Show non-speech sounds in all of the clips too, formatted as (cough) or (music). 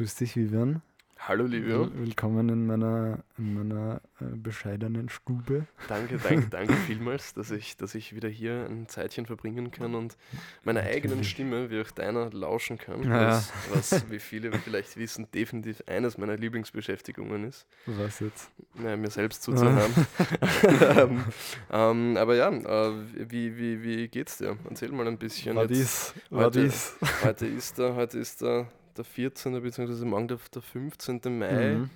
Grüß dich, Vivian. Hallo Livio. Will- Willkommen in meiner, in meiner äh, bescheidenen Stube. Danke, danke, danke vielmals, dass ich, dass ich wieder hier ein Zeitchen verbringen kann und meiner eigenen. Stimme wie auch deiner lauschen kann. Ja. Was, was, wie viele vielleicht wissen, definitiv eines meiner Lieblingsbeschäftigungen ist, Was jetzt? ja, mir selbst zuzuhören. (laughs) ähm, ähm, aber ja, äh, wie, wie, wie geht's dir? Erzähl mal ein bisschen. War jetzt. dies? War heute- dies? Heute ist der, heute ist der, der 14. bzw. morgen der, der 15. Mai. Mhm.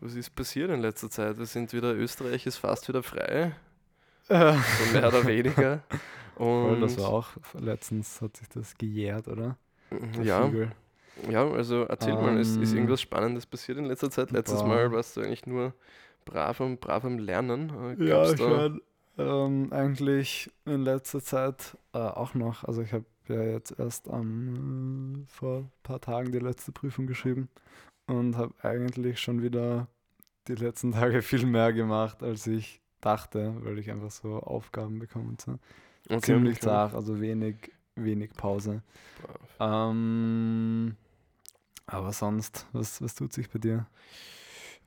Was ist passiert in letzter Zeit? Wir sind wieder, Österreich ist fast wieder frei. (laughs) So mehr oder weniger. Und das war auch, letztens hat sich das gejährt, oder? Der ja, Vogel. ja, also erzähl mal, ist, ist Ähm, irgendwas Spannendes passiert in letzter Zeit? Letztes boah. Mal warst du eigentlich nur brav am, brav am Lernen. Äh, Ja, gab's ich da, meine, ähm, eigentlich in letzter Zeit äh, auch noch. Also ich habe ja jetzt erst am, äh, vor ein paar Tagen die letzte Prüfung geschrieben und habe eigentlich schon wieder die letzten (laughs) Tage viel mehr gemacht, als ich dachte, weil ich einfach so Aufgaben bekomme und so. okay, Ziemlich okay. zart, also wenig, wenig Pause. Ähm, aber sonst, was, was tut sich bei dir?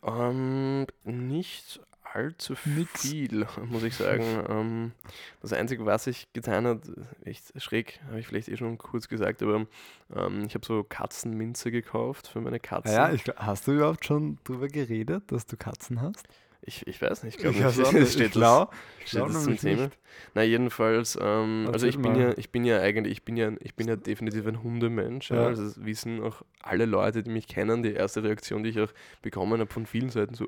Ähm, nicht allzu Nix. viel, (laughs) muss ich sagen. (laughs) ähm, das Einzige, was ich getan habe, echt schräg, habe ich vielleicht eh schon kurz gesagt, aber ähm, ich habe so Katzenminze gekauft für meine Katzen. Ja, ich, hast du überhaupt schon drüber geredet, dass du Katzen hast? ich, ich weiß nicht, ich glaube nicht, (laughs) steht ich das- glaub, ich Steht das zum nämlich Thema? nicht. Na jedenfalls, ähm, also ich bin mal. ja, ich bin ja eigentlich, ich bin ja, ich bin ja definitiv ein Hundemensch. Ja. Ja. Also das wissen auch alle Leute, die mich kennen. Die erste Reaktion, die ich auch bekommen habe von vielen Seiten, so,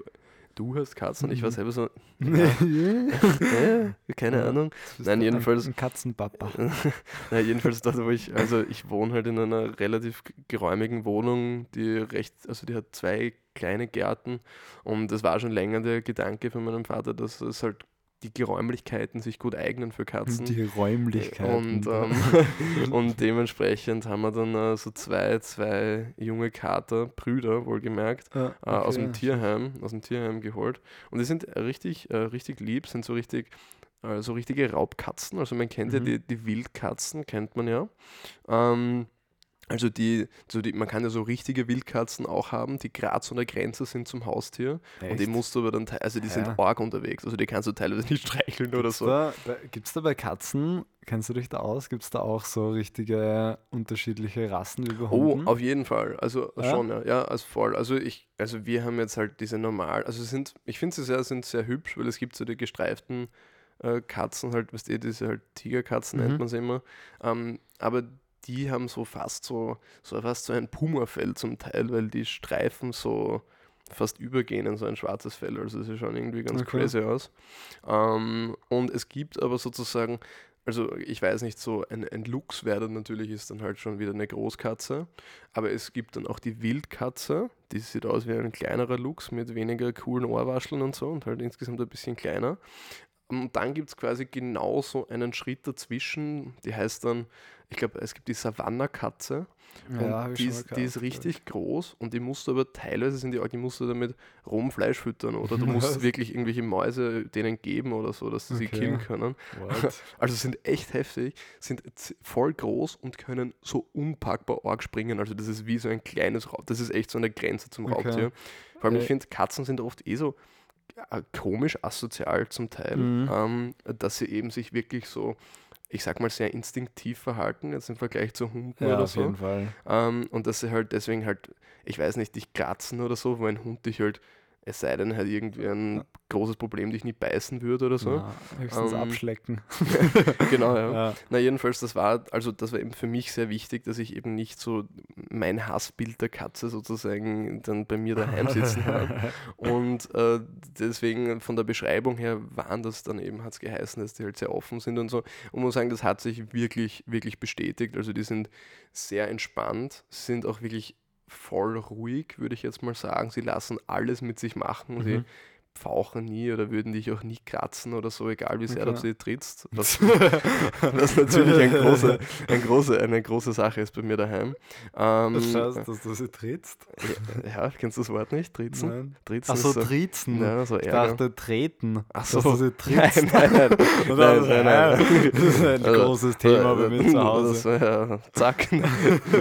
du hast Katzen? Ich war Mhm. selber so, (laughs) äh, keine Ja. Ahnung. Nein, ein- jedenfalls- Ein Katzenpapa. (laughs) Na, jedenfalls dort, wo ich, also ich wohne halt in einer relativ geräumigen Wohnung, die recht, also die hat zwei kleine Gärten und es war schon länger der Gedanke von meinem Vater, dass es halt die Geräumlichkeiten sich gut eignen für Katzen. Die Räumlichkeiten. Und, ähm, (laughs) und dementsprechend haben wir dann äh, so zwei, zwei junge Kater, Brüder wohlgemerkt, Ah, äh, aus dem okay. Tierheim, aus dem Tierheim geholt. Und die sind richtig, äh, richtig lieb, sind so richtig, äh, so richtige Raubkatzen. Also man kennt ja Mhm. die, die Wildkatzen, kennt man ja. Ähm, also die, so die, man kann ja so richtige Wildkatzen auch haben, die gerade so an der Grenze sind zum Haustier. Und die Echt? musst du aber dann, also die sind Ja. arg unterwegs. Also die kannst du teilweise nicht (laughs) streicheln oder Gibt's so. Da, Gibt es da bei Katzen, kennst du dich da aus, gibt es da auch so richtige unterschiedliche Rassen wie bei Oh, Hunden? auf jeden Fall. Also Ja? schon, ja. Ja, also voll. Also ich, also wir haben jetzt halt diese normal, also sind, ich finde sie sehr, sind sehr hübsch, weil es gibt so die gestreiften äh, Katzen, halt, weißt du, diese halt Tigerkatzen Mhm. nennt man sie immer. Ähm, aber die haben so fast so, so fast so ein Pumafell zum Teil, weil die Streifen so fast übergehen in so ein schwarzes Fell. Also sie schauen irgendwie ganz Okay. crazy aus. Ähm, und es gibt aber sozusagen, also ich weiß nicht, so ein, ein Luchswerder natürlich ist dann halt schon wieder eine Großkatze, aber es gibt dann auch die Wildkatze, die sieht aus wie ein kleinerer Luchs mit weniger coolen Ohrwascheln und so und halt insgesamt ein bisschen kleiner. Und dann gibt es quasi genauso einen Schritt dazwischen, die heißt dann, ich glaube, es gibt die Savannah-Katze. Und hab ich die, ist, die ist richtig groß und die musst du aber teilweise sind die, auch- die musst du damit Rohmfleisch füttern oder du (laughs) musst wirklich irgendwelche Mäuse denen geben oder so, dass sie sie Okay. killen können. What? (laughs) Also sind echt heftig, sind voll groß und können so unpackbar arg springen. Also das ist wie so ein kleines Raub. Das ist echt so eine Grenze zum Okay. Raubtier. Vor allem, ich Äh. finde, Katzen sind oft eh so äh, komisch asozial zum Teil, Mhm. ähm, dass sie eben sich wirklich so, ich sag mal, sehr instinktiv verhalten, jetzt im Vergleich zu Hunden Ja, oder auf so. jeden Fall. Ähm, und dass sie halt deswegen halt, ich weiß nicht, dich kratzen oder so, wo ein Hund dich halt, es sei denn, halt irgendwie ein großes Problem dich nicht beißen würde oder so. Na, höchstens Ähm, abschlecken. (laughs) genau, ja. Ja. Na, jedenfalls, das war, also das war eben für mich sehr wichtig, dass ich eben nicht so mein Hassbild der Katze sozusagen dann bei mir daheim sitzen habe. (laughs) Und äh, deswegen von der Beschreibung her waren das dann eben, hat es geheißen, dass die halt sehr offen sind und so. Und muss sagen, das hat sich wirklich, wirklich bestätigt. Also die sind sehr entspannt, sind auch wirklich voll ruhig, würde ich jetzt mal sagen. Sie lassen alles mit sich machen. Sie Mhm. Fauchen nie oder würden dich auch nie kratzen oder so, egal wie sehr Okay. du sie trittst. (laughs) Was, was natürlich ein große, ein große, eine große Sache ist bei mir daheim. Ähm, Das heißt, dass du sie trittst? ja, kennst du das Wort nicht? Tritzen? Nein. Tritzen Achso, ist so, tritzen. ja, so ich dachte treten. Ach dass so. du sie Nein, (laughs) trittst. nein, nein. Nein, (laughs) nein, nein. hä? Das ist ein Also, großes Thema bei mir zu Hause. Das, ja, zack.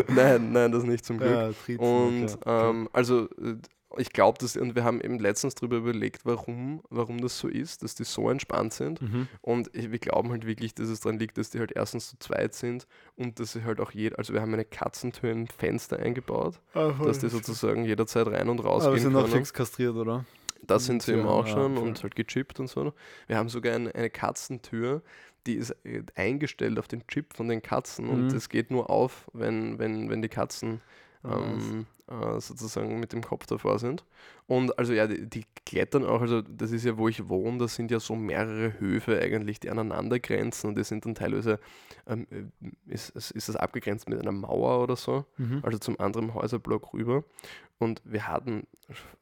nein, nein, das nicht zum Glück. Ja, tritzen. Und okay. okay. ähm, also äh, ich glaube, dass und wir haben eben letztens darüber überlegt, warum, warum das so ist, dass die so entspannt sind. Mhm. Und ich, wir glauben halt wirklich, dass es daran liegt, dass die halt erstens zu zweit sind und dass sie halt auch jeder, also wir haben eine Katzentür ein Fenster eingebaut, dass die sozusagen jederzeit rein und raus Aber gehen sind können. fix kastriert, oder? Das sind sie Tür, eben auch ja, schon okay. und halt gechippt und so. Wir haben sogar eine, eine Katzentür, die ist äh, eingestellt auf den Chip von den Katzen und Mhm. es geht nur auf, wenn, wenn, wenn die Katzen Ah, ähm, äh, sozusagen mit dem Kopf davor sind. Und also ja, die, die klettern auch, also das ist ja, wo ich wohne, das sind ja so mehrere Höfe eigentlich, die aneinander grenzen und die sind dann teilweise, ähm, äh, ist, ist ist das abgegrenzt mit einer Mauer oder so Mhm. also zum anderen Häuserblock rüber. Und wir hatten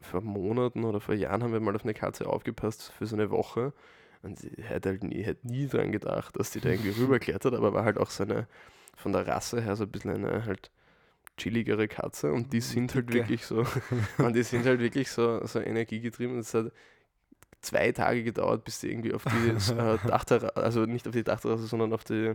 vor Monaten oder vor Jahren haben wir mal auf eine Katze aufgepasst für so eine Woche. Und sie hätte halt nie, hätte nie dran gedacht, dass die da irgendwie (laughs) rüberklettert, aber war halt auch so eine, von der Rasse her so ein bisschen eine halt chilligere Katze und die sind halt wirklich so, (laughs) und die sind halt wirklich so, so energiegetrieben. Es hat zwei Tage gedauert, bis sie irgendwie auf die (laughs) äh, Dachterrasse, also nicht auf die Dachterrasse, sondern auf die,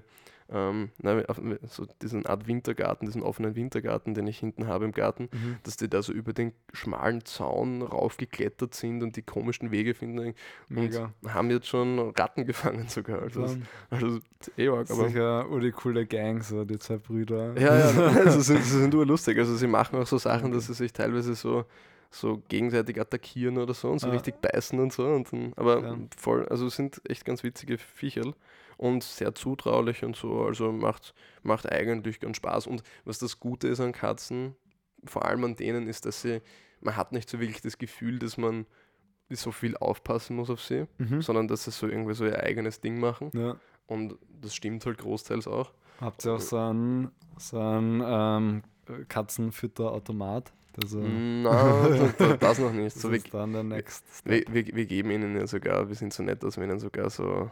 ähm, nein, auf so diesen Art Wintergarten, diesen offenen Wintergarten, den ich hinten habe im Garten, Mhm. dass die da so über den schmalen Zaun raufgeklettert sind und die komischen Wege finden Mega. und haben jetzt schon Ratten gefangen sogar. Also, das- also eh arg, aber Sicher ur coole Gang, so die zwei Brüder. ja, ja, (laughs) also sie, sie sind urlustig. Also sie machen auch so Sachen, dass sie sich teilweise so, so gegenseitig attackieren oder so und so Ja. richtig beißen und so. Und dann, aber Ja. voll, also sind echt ganz witzige Viecherl und sehr zutraulich und so. Also macht, macht eigentlich ganz Spaß. Und was das Gute ist an Katzen, vor allem an denen, ist, dass sie, man hat nicht so wirklich das Gefühl, dass man so viel aufpassen muss auf sie, Mhm. sondern dass sie so irgendwie so ihr eigenes Ding machen. Ja. Und das stimmt halt großteils auch. Habt ihr auch so einen, so einen ähm, Katzenfütterautomat? Also, Nein, (laughs) das, das noch nicht. das So, wir, ist dann der Next wir, wir, wir geben ihnen ja sogar, wir sind so nett, dass wir ihnen sogar so,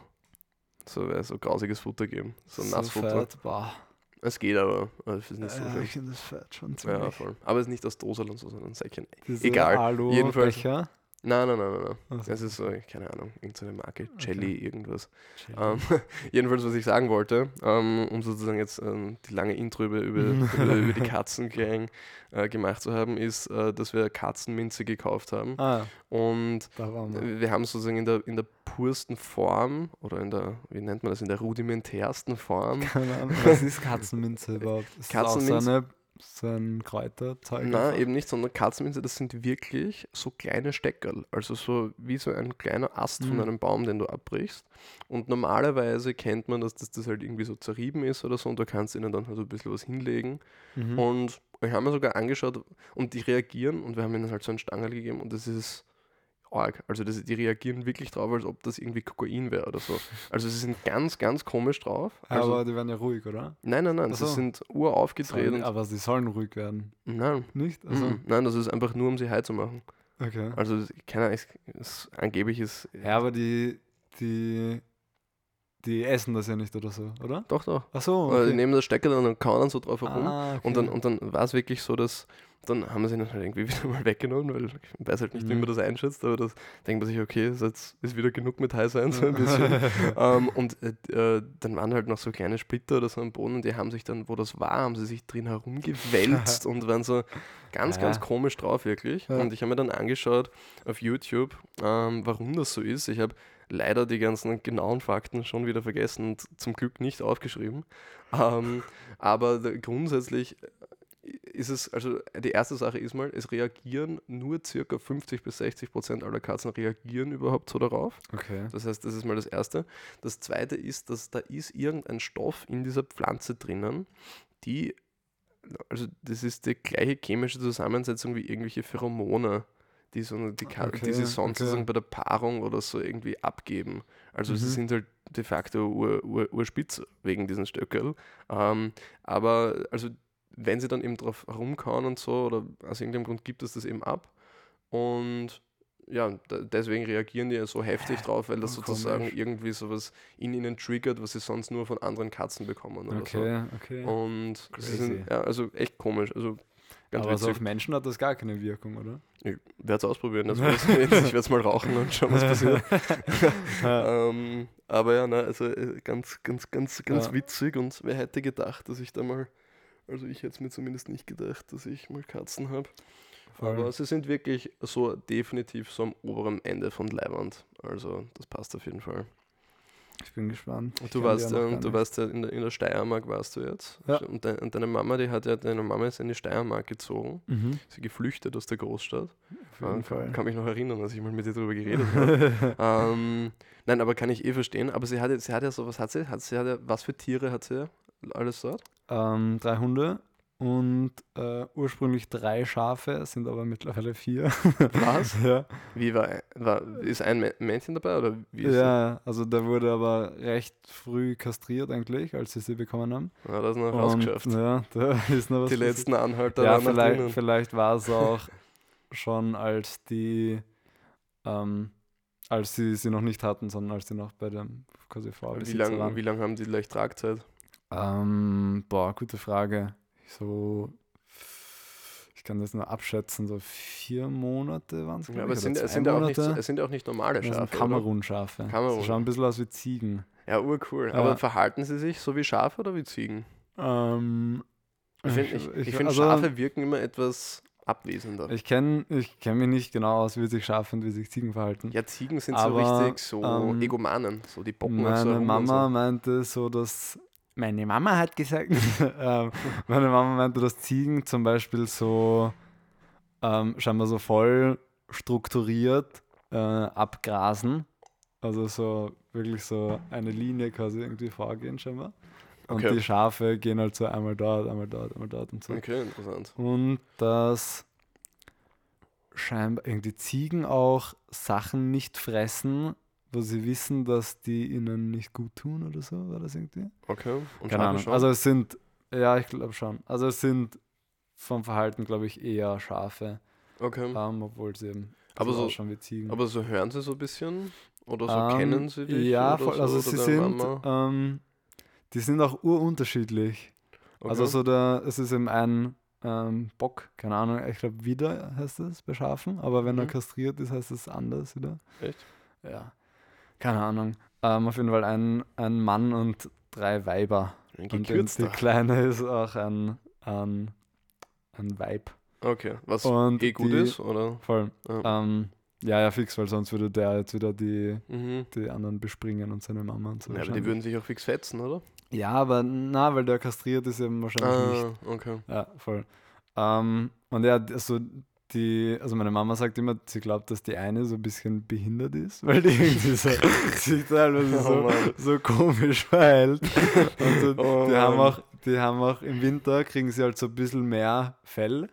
so, so grausiges Futter geben. So Nassfutter. fett, boah. Es geht aber, aber es ist nicht so Ja, ich schlecht. finde das fett schon Ja, ziemlich. voll. Aber es ist nicht aus Dosel und so, sondern Säckchen. Diese Egal, Alu jedenfalls- Becher. Nein, nein, nein, nein. nein. Also, Es ist so, keine Ahnung, irgendeine Marke, Jelly, irgendwas. chill. Ähm, (laughs) jedenfalls, was ich sagen wollte, ähm, um sozusagen jetzt ähm, die lange Intro über, über, über, über die (laughs) Katzengang äh, gemacht zu haben, ist, äh, dass wir Katzenminze gekauft haben. ah, Und da waren wir. wir haben sozusagen in der, in der pursten Form oder in der, wie nennt man das, in der rudimentärsten Form. Keine Ahnung. Was ist Katzenminze überhaupt? (laughs) Ist Katzenminze- so, eine, so ein Kräuterzeug? Nein, einfach? eben nicht, sondern Katzenminze, das sind wirklich so kleine Steckerl. Also so wie so ein kleiner Ast von Mhm. einem Baum, den du abbrichst. Und normalerweise kennt man, dass das, das halt irgendwie so zerrieben ist oder so und du kannst ihnen dann halt so ein bisschen was hinlegen. Mhm. Und ich habe mir sogar angeschaut und die reagieren und wir haben ihnen halt so einen Stangel gegeben und das ist arg. Also das, die reagieren wirklich drauf, als ob das irgendwie Kokain wäre oder so. Also sie sind ganz, ganz komisch drauf. Also, aber die werden ja ruhig, oder? nein, nein, nein, Ach sie so. sind uraufgedreht. Sollen, aber sie sollen ruhig werden. nein, Nicht? Also, mhm, nein, das ist einfach nur, um sie high zu machen. okay. Also keine Ahnung, angeblich ist... Ja, aber die, die, die essen das ja nicht oder so, oder? Doch, doch. Ach so, Äh, Die okay. nehmen das Stecker dann und kauen dann so drauf herum. Ah, okay. Und dann, und dann war es wirklich so, dass dann haben sie dann halt irgendwie (laughs) wieder mal weggenommen, weil ich weiß halt nicht, wie Mhm. man das einschätzt, aber das denkt man sich, okay, jetzt ist wieder genug mit High sein, so ein bisschen. (laughs) ähm, und äh, äh, dann waren halt noch so kleine Splitter oder so am Boden und die haben sich dann, wo das war, haben sie sich drin herumgewälzt (laughs) und waren so ganz, Ja. ganz komisch drauf, wirklich. Ja. Und ich habe mir dann angeschaut auf YouTube, ähm, warum das so ist. Ich habe leider die ganzen genauen Fakten schon wieder vergessen und zum Glück nicht aufgeschrieben. Ähm, aber grundsätzlich ist es, also die erste Sache ist mal, es reagieren nur circa 50 bis 60 Prozent aller Katzen reagieren überhaupt so darauf. okay. Das heißt, das ist mal das Erste. Das Zweite ist, dass da ist irgendein Stoff in dieser Pflanze drinnen, die, also das ist die gleiche chemische Zusammensetzung wie irgendwelche Pheromone, die, so, die, Ka- die Okay, sie sonst okay. bei der Paarung oder so irgendwie abgeben. Also sie Mhm. sind halt de facto ur, ur, urspitz wegen diesen Stöckel. Ähm, aber also wenn sie dann eben drauf rumkauen und so oder aus irgendeinem Grund gibt es das eben ab und ja, deswegen reagieren die ja so heftig drauf, weil das voll sozusagen komisch. irgendwie sowas in ihnen triggert, was sie sonst nur von anderen Katzen bekommen oder Okay, okay. so. Und sie Crazy. sind, ja, also echt komisch. Also ganz Aber so witzig. auf Menschen hat das gar keine Wirkung, oder? Ich werde es ausprobieren. Also (laughs) ich werde es mal rauchen und schauen, was passiert. (laughs) ähm, aber ja, na, also äh, ganz, ganz, ganz, ganz Ja. witzig. Und wer hätte gedacht, dass ich da mal, also ich hätte es mir zumindest nicht gedacht, dass ich mal Katzen habe. Aber sie sind wirklich so definitiv so am oberen Ende von Leibwand. Also das passt auf jeden Fall. ich bin gespannt. Ich Du warst, ja gar du warst ja in der, in der Steiermark, warst du jetzt. Ja. Und, de, und deine Mama, die hat ja, deine Mama ist in die Steiermark gezogen. Mhm. Sie geflüchtet aus der Großstadt. Auf jeden Ja, Fall. kann, mich noch erinnern, als ich mal mit dir darüber geredet (laughs) habe. ähm, nein, aber kann ich eh verstehen. Aber sie hat, ja- sie hat ja so, was hat sie? Hat sie hat ja, was für Tiere hat sie alles dort? Ähm, drei Hunde und äh, ursprünglich drei Schafe, sind aber mittlerweile vier. Was? (laughs) ja. Wie war, war ist ein Mä- Männchen dabei oder wie ja, also der wurde aber recht früh kastriert eigentlich, als sie sie bekommen haben. Ja, das ist noch Und, rausgeschafft. Ja, (laughs) da ist noch was Die letzten Anhalter Ja, waren vielleicht, drinnen. vielleicht war es (laughs) auch schon, als die, ähm, als sie sie noch nicht hatten, sondern als sie noch bei dem quasi Wie Vorbesitzer lange wie lang haben die leicht Tragzeit? Ähm, boah, gute Frage. So, ich kann das nur abschätzen, so vier Monate waren es, Ja, glaube aber ich, es sind, es, sind auch nicht, es sind auch nicht normale Schafe. Kamerun-Schafe. Kamerun. Sie schauen ein bisschen aus wie Ziegen. Ja, urcool. Ja. Aber verhalten sie sich so wie Schafe oder wie Ziegen? Ähm, Ich finde, ich, ich find, also, Schafe wirken immer etwas abwesender. Ich kenne ich kenn mich nicht genau aus, wie sich Schafe und wie sich Ziegen verhalten. Ja, Ziegen sind Aber, so richtig so ähm, Egomanen. So, die bocken so Meine herum und Mama So. meinte so, dass. Meine Mama hat gesagt, (laughs) ähm, meine Mama meinte, dass Ziegen zum Beispiel so ähm, scheinbar so voll strukturiert äh, abgrasen. Also so wirklich so eine Linie quasi irgendwie vorgehen scheinbar. Und Okay. die Schafe gehen halt so einmal dort, einmal dort, einmal dort und so. Okay, interessant. Und dass scheinbar irgendwie Ziegen auch Sachen nicht fressen, wo sie wissen, dass die ihnen nicht gut tun oder so, war das irgendwie? Okay. Und Keine Ahnung. schon? Also es sind, ja, ich glaube schon. Also es sind vom Verhalten, glaube ich, eher Schafe, okay. ähm, obwohl sie eben Aber so- ausschauen wie Ziegen. Aber so hören sie so ein bisschen? Oder so Ähm, kennen sie dich? Ja, oder voll, so, also oder sie sind, ähm, die sind auch urunterschiedlich. Okay. Also so der, es ist eben ein ähm, Bock, keine Ahnung, ich glaube wieder heißt es bei Schafen, aber wenn er Mhm. kastriert ist, heißt es anders wieder. Echt? Ja. Keine Ahnung. Ähm, auf jeden Fall ein, ein Mann und drei Weiber. Ein Und die. Kleine ist auch ein, ein, ein Weib. Okay. Was Und eh gut die- ist, oder? Voll. Ja. Ähm, ja, ja, fix, weil sonst würde der jetzt wieder die, Mhm. die anderen bespringen und seine Mama und so. Ja, aber die würden sich auch fix fetzen, oder? ja, aber na, weil der kastriert ist eben wahrscheinlich nicht. Ah, okay. Ja, voll. Ähm, und ja, also die, also meine Mama sagt immer, sie glaubt, dass die eine so ein bisschen behindert ist, weil die irgendwie so, (laughs) sich teilweise Oh so, komisch verhält. Und so, Oh die, haben auch, die haben auch im Winter, kriegen sie halt so ein bisschen mehr Fell,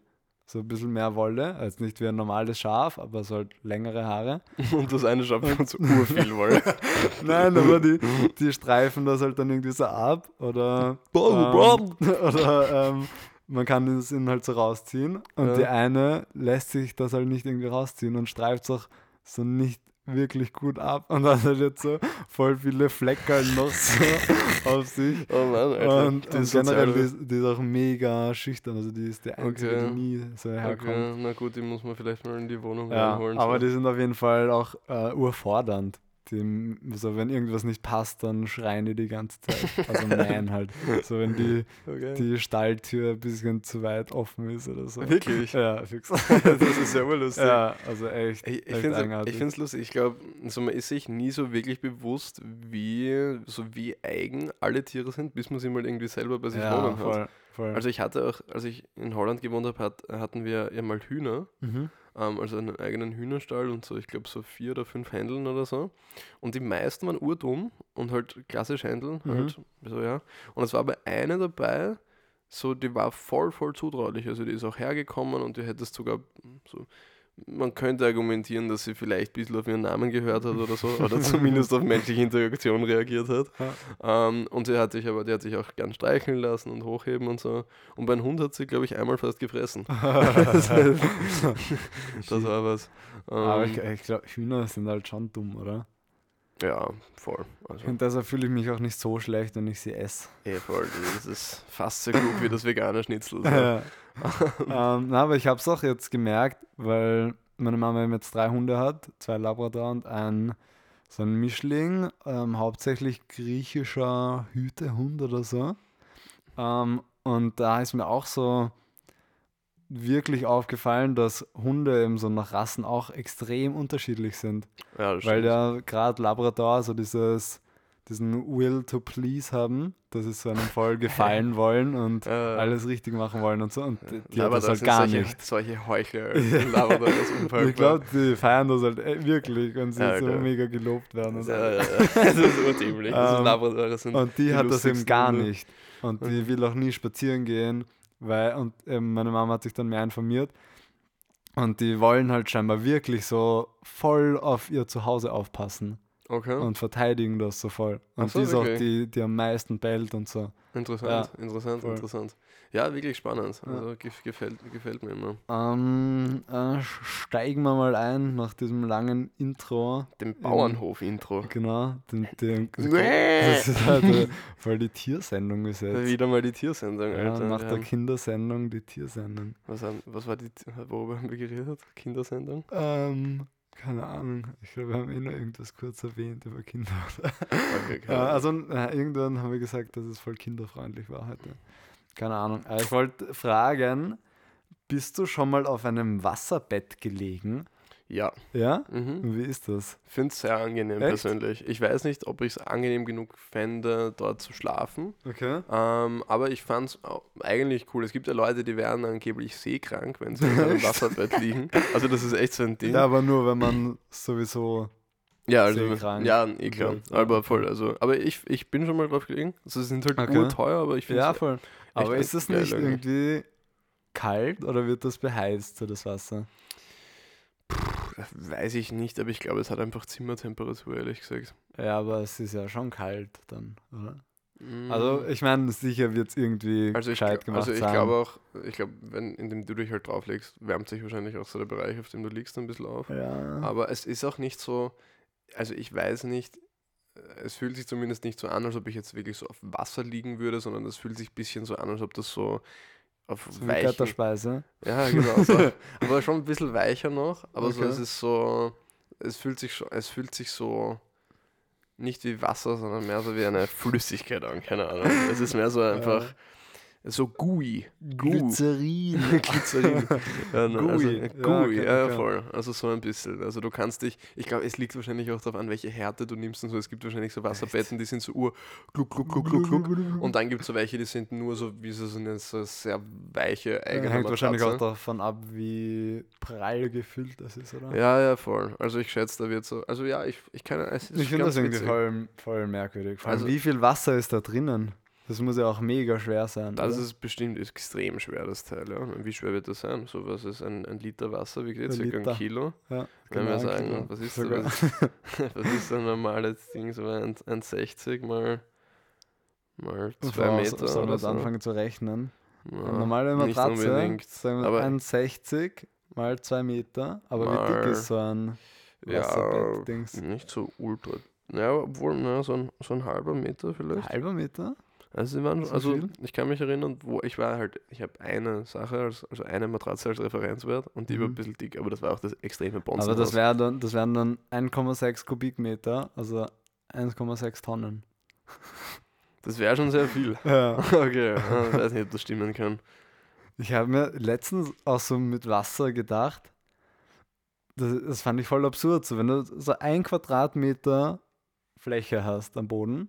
so ein bisschen mehr Wolle, also nicht wie ein normales Schaf, aber so halt längere Haare. (laughs) Und das eine Schaf bekommt so urviel Wolle. (laughs) Nein, aber die, die streifen das halt dann irgendwie so ab oder, ähm, oder ähm, man kann es ihnen halt so rausziehen und Ja. die eine lässt sich das halt nicht irgendwie rausziehen und streift es auch so nicht wirklich gut ab und hat jetzt so voll viele Fleckerl noch so (laughs) auf sich. Oh Mann, Alter. Und, Die und ist generell, die, ist- die ist auch mega schüchtern, also die ist die einzige, Okay. die nie so herkommt. Okay, na gut, die muss man vielleicht mal in die Wohnung Ja, reinholen. aber so. die sind auf jeden Fall auch äh, urfordernd. Die, so, wenn irgendwas nicht passt, dann schreien die die ganze Zeit. Also nein halt. So, wenn die, okay. die Stalltür ein bisschen zu weit offen ist oder so. Wirklich? Ja, fix. (laughs) das ist ja urlustig. ja, also echt. Ich, finde es lustig. Ich glaube, also man ist sich nie so wirklich bewusst, wie, so wie eigen alle Tiere sind, bis man sie mal irgendwie selber bei sich ja, wohnen hat. voll, voll. Also ich hatte auch, als ich in Holland gewohnt habe, hat, hatten wir ja mal Hühner, mhm. Ähm, also einen eigenen Hühnerstall und so, ich glaube so vier oder fünf Händeln oder so. Und die meisten waren urdumm und halt klassisch Händeln, Mhm. halt so, ja. Und es war aber eine dabei, so, die war voll, voll zutraulich. Also die ist auch hergekommen und du hättest sogar so man könnte argumentieren, dass sie vielleicht ein bisschen auf ihren Namen gehört hat oder so, oder zumindest auf menschliche Interaktion reagiert hat. Ja. Ähm, und sie hat sich aber, die hat sich auch gern streicheln lassen und hochheben und so. Und beim Hund hat sie, glaube ich, einmal fast gefressen. das, (laughs) heißt, das war was. Ähm, Aber ich, ich glaube, Hühner sind halt schon dumm, oder? ja, voll. Also, Und deshalb fühle ich mich auch nicht so schlecht, wenn ich sie esse. eh, voll. Das ist fast so gut wie das vegane Schnitzel. So. (laughs) Ja. (laughs) ähm, na, aber ich habe es auch jetzt gemerkt, weil meine Mama eben jetzt drei Hunde hat, zwei Labrador und ein so ein Mischling, ähm, hauptsächlich griechischer Hütehund oder so. Ähm, und da ist mir auch so wirklich aufgefallen, dass Hunde eben so nach Rassen auch extrem unterschiedlich sind. Ja, Weil ja gerade Labrador so dieses, diesen Will to please haben, dass sie so einem voll gefallen (laughs) wollen und Äh, alles richtig machen wollen und so. Und die, aber das halt gar solche, nicht. Solche Heuchler. (laughs) Ist. Ich glaube, die feiern das halt äh, wirklich, wenn sie Ja, so mega gelobt werden. Und. Ja, ja. (laughs) Das ist urdämlich. Das sind Ähm, Labrador, sind und die, die hat das eben gar nicht. Und die will auch nie spazieren gehen, weil, und ähm, meine Mama hat sich dann mehr informiert. Und die wollen halt scheinbar wirklich so voll auf ihr Zuhause aufpassen Okay, und verteidigen das so voll. Und so, die ist auch wirklich? die, die am meisten bellt und so. interessant, interessant, voll. interessant. Ja, wirklich spannend. Ja. Also gef gefällt, gefällt mir immer. Ähm, äh, steigen wir mal ein nach diesem langen Intro. Dem Bauernhof-Intro. Genau, den, den, (laughs) das ist halt äh, voll die Tiersendung ist jetzt. Wieder mal die Tiersendung, Ja, Alter. nach der Kindersendung die Tiersendung. was, haben, was war die, worüber haben wir geredet? Kindersendung? Ähm, keine Ahnung. Ich glaube, wir haben eh nur irgendwas kurz erwähnt über Kinder. Okay, also äh, irgendwann haben wir gesagt, dass es voll kinderfreundlich war heute. Keine Ahnung. Ich wollte fragen, bist du schon mal auf einem Wasserbett gelegen? Ja, Ja? mhm. Wie ist das? finde es sehr angenehm Echt? persönlich. Ich weiß nicht, ob ich es angenehm genug fände, dort zu schlafen. Okay. Ähm, aber ich fand es eigentlich cool. Es gibt ja Leute, die werden angeblich seekrank, wenn sie in einem (laughs) Wasserbett liegen. Also das ist echt so ein Ding. Ja, aber nur, wenn man sowieso. Ja, also, seekrank ja, eh klar. ja. Aber voll, also, aber ich, ich bin schon mal drauf gelegen. Also, sie sind halt Okay. urteuer, aber ich finde Ja, voll. Aber ist das geiler nicht irgendwie kalt oder wird das beheizt, so das Wasser? Weiß ich nicht, aber ich glaube, es hat einfach Zimmertemperatur, ehrlich gesagt. Ja, aber es ist ja schon kalt dann, oder? Mm. Also ich meine, sicher wird es irgendwie also ich, gescheit gemacht also ich glaube auch, ich glaube, wenn indem du dich halt drauflegst, wärmt sich wahrscheinlich auch so der Bereich, auf dem du liegst, ein bisschen auf. ja. Aber es ist auch nicht so, also ich weiß nicht, äh, es fühlt sich zumindest nicht so an, als ob ich jetzt wirklich so auf Wasser liegen würde, sondern es fühlt sich ein bisschen so an, als ob das so auf so weichen, Götterspeise. Ja, genau. So. (laughs) aber schon ein bisschen weicher noch. Aber so, Okay. es ist so, es fühlt sich schon, es fühlt sich so nicht wie Wasser, sondern mehr so wie eine Flüssigkeit an. Keine Ahnung. Es ist mehr so einfach so gooey. Gu- Glycerin. (laughs) Glycerin. (laughs) Ja, ne, also, Gooey. äh, Ja, ja, voll. Also so ein bisschen. Also du kannst dich, ich glaube, es liegt wahrscheinlich auch darauf an, welche Härte du nimmst und so. Es gibt wahrscheinlich so Wasserbetten, die sind so ur gluck, gluck, gluck, gluck, gluck. Und dann gibt es so welche, die sind nur so wie so eine so sehr weiche eigene Hängt wahrscheinlich auch davon ab, wie prall gefüllt das ist, oder? Ja, ja, voll. Also ich schätze, da wird so. Also ja, ich, ich kann es ist ich finde das irgendwie voll, voll merkwürdig. Vor allem, Also- wie viel Wasser ist da drinnen? Das muss ja auch mega schwer sein. Das oder? ist bestimmt extrem schwer, das Teil, ja. Wie schwer wird das sein? So was ist ein, ein Liter Wasser, wie geht Ein circa ein Kilo? ja, Wenn wir genau, sagen, genau. was ist, so, Sogar. was, was ist so ein normales Ding, so ein, ein 60 mal, mal zwei Meter Soll oder das so. anfangen zu rechnen? Ja, normale Matratze, sagen wir aber 1,60 mal 2 Meter. Aber wie dick ist so ein ja, Wasserbett-Dings? nicht so ultra. Ja, obwohl, na, so, ein, so ein halber Meter vielleicht. Halber Meter? Also, sie waren, So also ich kann mich erinnern, wo ich war halt, ich habe eine Sache, als, also eine Matratze als Referenzwert und die war ein Mhm. bisschen dick, aber das war auch das extreme Bonzen. Aber das, wär dann, das wären dann 1,6 Kubikmeter, also 1,6 Tonnen. das wäre schon sehr viel. Ja. (laughs) Okay, ah, ich weiß nicht, ob das stimmen kann. Ich habe mir letztens auch so mit Wasser gedacht, das, das fand ich voll absurd. So, wenn du so ein Quadratmeter Fläche hast am Boden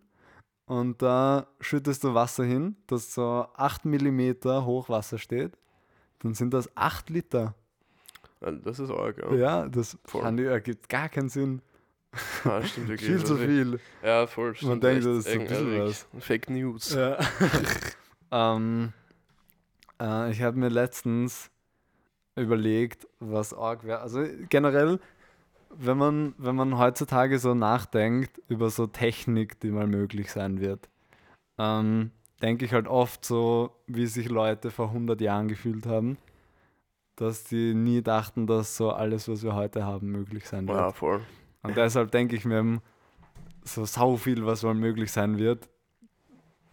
und da schüttest du Wasser hin, das so 8 Millimeter Hochwasser steht, dann sind das 8 Liter. Das ist arg, ja. Ja, das fand ich, ergibt gar keinen Sinn. Ah, stimmt (laughs) wirklich. Viel zu viel. Ja, voll. stimmt denkt, echt. das ist so ein bisschen also Fake News. Ja. (laughs) ähm, äh, ich habe mir letztens überlegt, was arg wäre. Also generell, wenn man, wenn man heutzutage so nachdenkt über so Technik, die mal möglich sein wird, ähm, denke ich halt oft so, wie sich Leute vor 100 Jahren gefühlt haben, dass die nie dachten, dass so alles, was wir heute haben, möglich sein wird. Ja, voll. Und deshalb denke ich mir so sau viel, was mal möglich sein wird,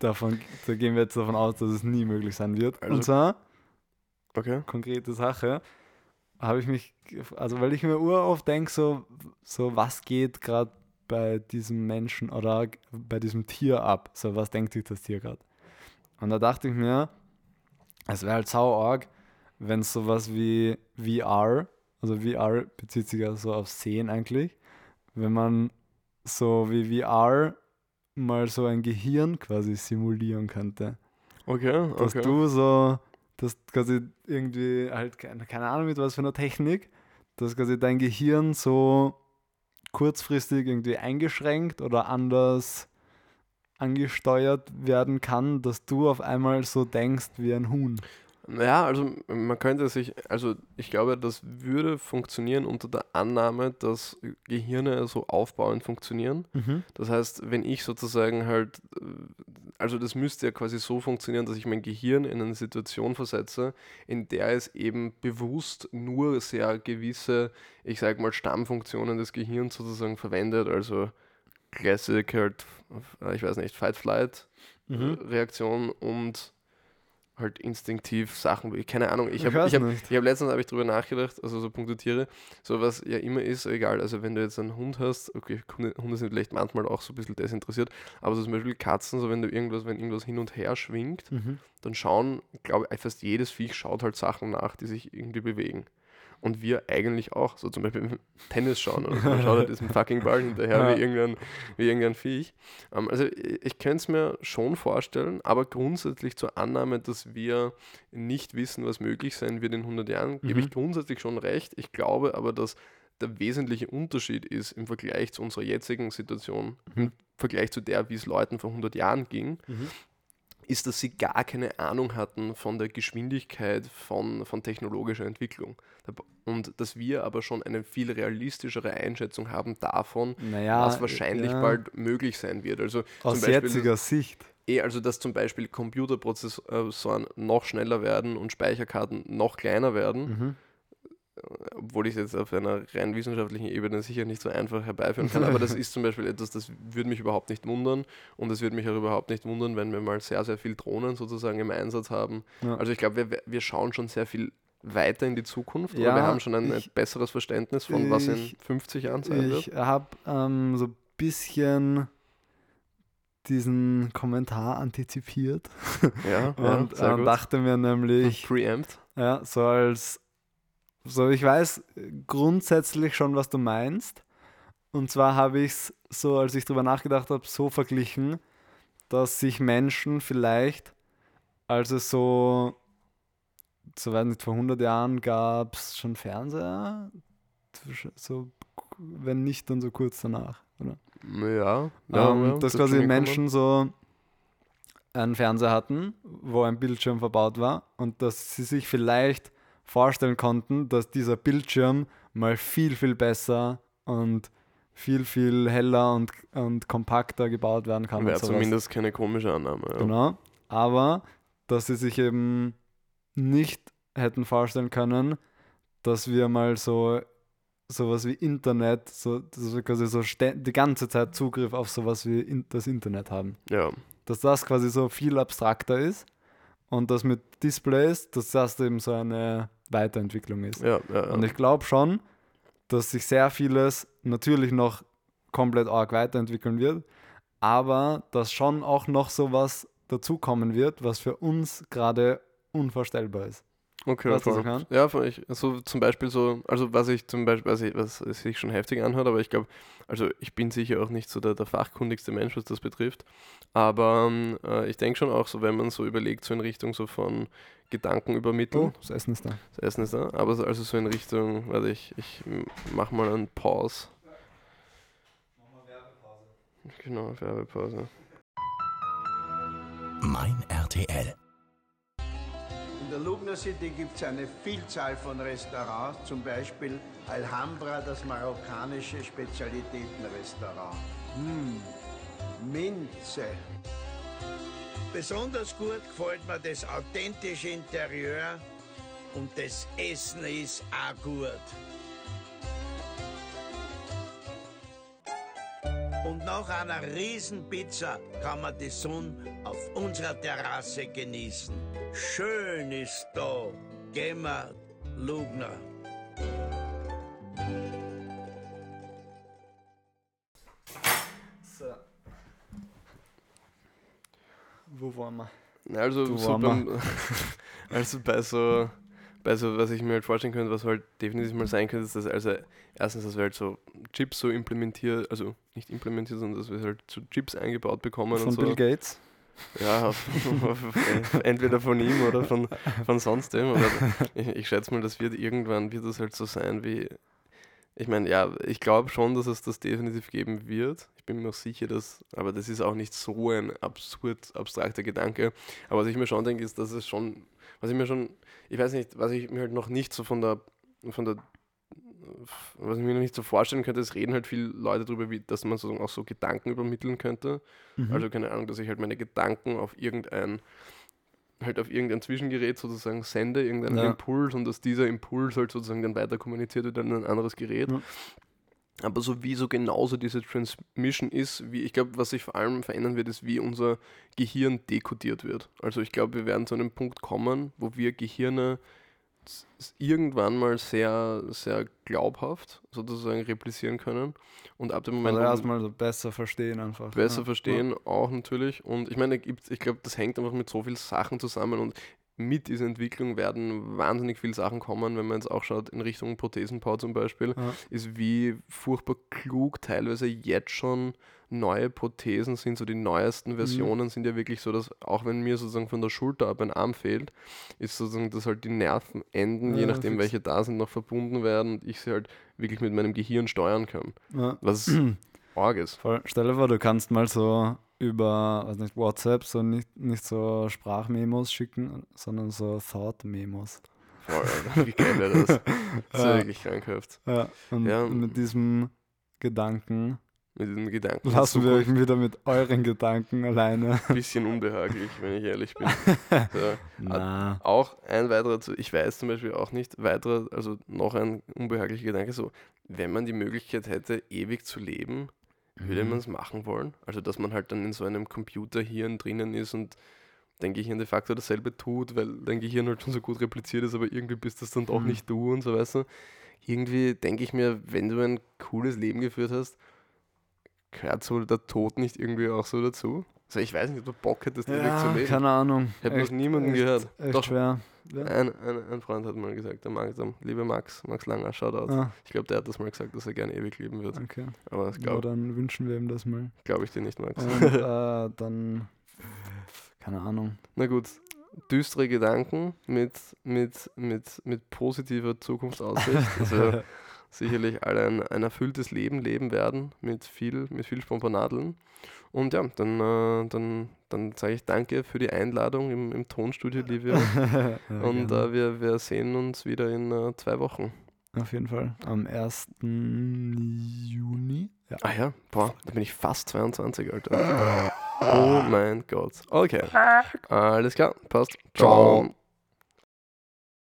davon, da gehen wir jetzt davon aus, dass es nie möglich sein wird. Also- Und zwar, Okay. konkrete Sache, habe ich mich, also weil ich mir uroft denke, so, so was geht gerade bei diesem Menschen oder bei diesem Tier ab? So, was denkt sich das Tier gerade? Und da dachte ich mir, es wäre halt sau arg, wenn es sowas wie VR, also VR bezieht sich ja so auf Sehen eigentlich, wenn man so wie VR mal so ein Gehirn quasi simulieren könnte Okay, dass okay. du so, dass quasi irgendwie halt, keine, keine Ahnung mit was für einer Technik, dass quasi dein Gehirn so kurzfristig irgendwie eingeschränkt oder anders angesteuert werden kann, dass du auf einmal so denkst wie ein Huhn. Naja, also man könnte sich, also ich glaube, das würde funktionieren unter der Annahme, dass Gehirne so aufbauend funktionieren. Das heißt, wenn ich sozusagen halt, äh, also das müsste ja quasi so funktionieren, dass ich mein Gehirn in eine Situation versetze, in der es eben bewusst nur sehr gewisse, ich sag mal, Stammfunktionen des Gehirns sozusagen verwendet, also Classic halt, äh, ich weiß nicht, Fight-Flight-Reaktion und halt instinktiv Sachen, wie- keine Ahnung, ich habe ich hab, ich hab letztens habe ich drüber nachgedacht, also so Punkte Tiere, so was ja immer ist, egal, also wenn du jetzt einen Hund hast, okay, Hunde, sind vielleicht manchmal auch so ein bisschen desinteressiert, aber so zum Beispiel Katzen, so wenn du irgendwas, wenn irgendwas hin und her schwingt, dann schauen, glaube ich, fast jedes Viech schaut halt Sachen nach, die sich irgendwie bewegen. Und wir eigentlich auch, so zum Beispiel Tennis schauen oder so, (laughs) man schaut halt diesem fucking Ball hinterher Ja. wie, irgendein, wie irgendein Viech. Ähm, also ich, könnte es mir schon vorstellen, aber grundsätzlich zur Annahme, dass wir nicht wissen, was möglich sein wird in 100 Jahren, gebe Mhm. ich grundsätzlich schon recht. Ich glaube aber, dass der wesentliche Unterschied ist im Vergleich zu unserer jetzigen Situation, im Mhm. Vergleich zu der, wie es Leuten vor 100 Jahren ging, ist, dass sie gar keine Ahnung hatten von der Geschwindigkeit von, von technologischer Entwicklung. Und dass wir aber schon eine viel realistischere Einschätzung haben davon, Naja, was wahrscheinlich ja, bald möglich sein wird. Also aus zum Beispiel jetziger Sicht. eh, also dass zum Beispiel Computerprozessoren noch schneller werden und Speicherkarten noch kleiner werden, Mhm. Obwohl ich es jetzt auf einer rein wissenschaftlichen Ebene sicher nicht so einfach herbeiführen kann. Aber das (laughs) ist zum Beispiel etwas, das würde mich überhaupt nicht wundern. Und es würde mich auch überhaupt nicht wundern, wenn wir mal sehr, sehr viel Drohnen sozusagen im Einsatz haben. Ja. Also ich glaube, wir, wir schauen schon sehr viel weiter in die Zukunft. oder Ja, wir haben schon ein ich- besseres Verständnis von, was in ich- 50 Jahren sein wird. Ich habe ähm, so ein bisschen diesen Kommentar antizipiert Ja, (laughs) und ja, ähm, dachte mir nämlich, Preempt. ja, so als, so ich weiß grundsätzlich schon, was du meinst. Und zwar habe ich es so, als ich drüber nachgedacht habe, so verglichen, dass sich Menschen vielleicht, als es so, so weiß nicht, vor 100 Jahren gab es schon Fernseher, so, wenn nicht, dann so kurz danach, oder? Ja, ja, ähm, ja, dass das quasi Menschen so einen Fernseher hatten, wo ein Bildschirm verbaut war und dass sie sich vielleicht vorstellen konnten, dass dieser Bildschirm mal viel, viel besser und viel, viel heller und, und kompakter gebaut werden kann. Wäre zumindest keine komische Annahme. Ja. Genau. Aber dass sie sich eben nicht hätten vorstellen können, dass wir mal so sowas wie Internet, so, dass wir quasi so die ganze Zeit Zugriff auf sowas wie in, das Internet haben. ja. Dass das quasi so viel abstrakter ist und das mit Displays, dass das eben so eine Weiterentwicklung ist. Ja, ja. Und ich glaube schon, dass sich sehr vieles natürlich noch komplett arg weiterentwickeln wird, aber dass schon auch noch sowas dazukommen wird, was für uns gerade unvorstellbar ist. Okay, was voll. meine? Ja, voll. Ich, also zum Beispiel so, also was ich zum Beispiel, was, ich, was sich schon heftig anhört, aber ich glaube, also ich bin sicher auch nicht so der, der fachkundigste Mensch, was das betrifft, aber ähm, äh, ich denke schon auch so, wenn man so überlegt, so in Richtung so von Gedanken übermitteln, Oh, das Essen ist da. das Essen ist da, aber so, also so in Richtung, warte ich, ich mach mal einen Pause. Genau, Werbepause. Mein RTL. Der Lugner City gibt es eine Vielzahl von Restaurants, zum Beispiel Alhambra, das marokkanische Spezialitätenrestaurant. Hm, Minze. Besonders gut gefällt mir das authentische Interieur und das Essen ist auch gut. Und nach einer Riesenpizza kann man die Sonne auf unserer Terrasse genießen. Schön ist da. Wir, Lugner. So. Wo waren wir? Also, Du so beim, (laughs) also bei so, bei so, was ich mir halt vorstellen könnte, was halt definitiv mal sein könnte, ist, dass also erstens, dass wir halt so Chips so implementiert, also nicht implementiert, sondern dass wir halt so Chips eingebaut bekommen Von und so. Bill Gates? Ja, (laughs) entweder von ihm oder von, von sonst wem. Aber ich, ich schätze mal, das wird irgendwann wird das halt so sein wie. Ich meine, ja, ich glaube schon, dass es das definitiv geben wird. Ich bin mir auch sicher, dass, aber das ist auch nicht so ein absurd abstrakter Gedanke. Aber was ich mir schon denke, ist, dass es schon, was ich mir schon, ich weiß nicht, was ich mir halt noch nicht so von der, von der, was ich mir noch nicht so vorstellen könnte, es reden halt viele Leute darüber, wie, dass man sozusagen auch so Gedanken übermitteln könnte. Mhm. Also keine Ahnung, dass ich halt meine Gedanken auf irgendein halt auf irgendein Zwischengerät sozusagen sende, irgendeinen Ja. Impuls und dass dieser Impuls halt sozusagen dann weiter kommuniziert wird an ein anderes Gerät. Ja. Aber so wie so genauso diese Transmission ist, wie ich glaube, was sich vor allem verändern wird, ist, wie unser Gehirn dekodiert wird. Also ich glaube, wir werden zu einem Punkt kommen, wo wir Gehirne irgendwann mal sehr, sehr glaubhaft sozusagen replizieren können. Und ab dem Moment, also erstmal besser verstehen einfach. besser ja. verstehen, auch natürlich. Und ich meine, ich glaube, das hängt einfach mit so vielen Sachen zusammen und mit dieser Entwicklung werden wahnsinnig viele Sachen kommen, wenn man jetzt auch schaut in Richtung Prothesenbau zum Beispiel, Ja. ist wie furchtbar klug teilweise jetzt schon neue Prothesen sind, so die Mhm. neuesten Versionen sind ja wirklich so, dass auch wenn mir sozusagen von der Schulter ab ein Arm fehlt, ist sozusagen, dass halt die Nervenenden, je Ja, nachdem fix. welche da sind, noch verbunden werden und ich sie halt wirklich mit meinem Gehirn steuern kann. Ja. Was (clears throat) arg ist. Voll. Stell dir vor, du kannst mal so über weiß nicht, WhatsApp so nicht, nicht so Sprachmemos schicken, sondern so Thought-Memos. Voll, Alter. Wie geil wäre das? Das ist wirklich krankhaft. Ja, und Ja. mit diesem Gedanken Mit diesen Gedanken. lassen wir euch wieder mit euren Gedanken alleine. Ein (laughs) bisschen unbehaglich, wenn ich ehrlich bin. (laughs) So. Na. Auch ein weiterer, ich weiß zum Beispiel auch nicht, weiterer, also noch ein unbehaglicher Gedanke, so, wenn man die Möglichkeit hätte, ewig zu leben, würde Mhm. man es machen wollen? Also, dass man halt dann in so einem Computerhirn drinnen ist und dein Gehirn de facto dasselbe tut, weil dein Gehirn halt schon so gut repliziert ist, aber irgendwie bist das dann doch Mhm. nicht du und so, weißt du? Irgendwie denke ich mir, wenn du ein cooles Leben geführt hast, gehört so der Tod nicht irgendwie auch so dazu? Also ich weiß nicht, ob du Bock hättest, ewig Ja, zu leben. keine Ahnung. Ich habe noch Echt- niemanden echt- gehört. Echt Doch, schwer. Ja. ein, ein, ein Freund hat mal gesagt, der Max, liebe Max, Max Langer, Shoutout. Ah, Ich glaube, der hat das mal gesagt, dass er gerne ewig leben wird. okay. Aber das Ja, glaube dann wünschen wir ihm das mal. glaub ich dir nicht, Max. Und äh, (laughs) dann, keine Ahnung. Na gut, düstere Gedanken mit, mit, mit, mit positiver Zukunftsaussicht. wir (laughs) sicherlich alle ein, ein erfülltes Leben leben werden mit viel, mit viel Spompanadeln. Und ja, dann, äh, dann, dann sage ich danke für die Einladung im, im Tonstudio, (laughs) Livia. Ja, Und äh, wir, wir sehen uns wieder in äh, zwei Wochen. Auf jeden Fall. Am 1. Juni. Ja. Ah ja, boah, da bin ich fast 22, Alter. (laughs) Oh mein Gott. Okay. Alles klar, passt. Ciao. Ciao.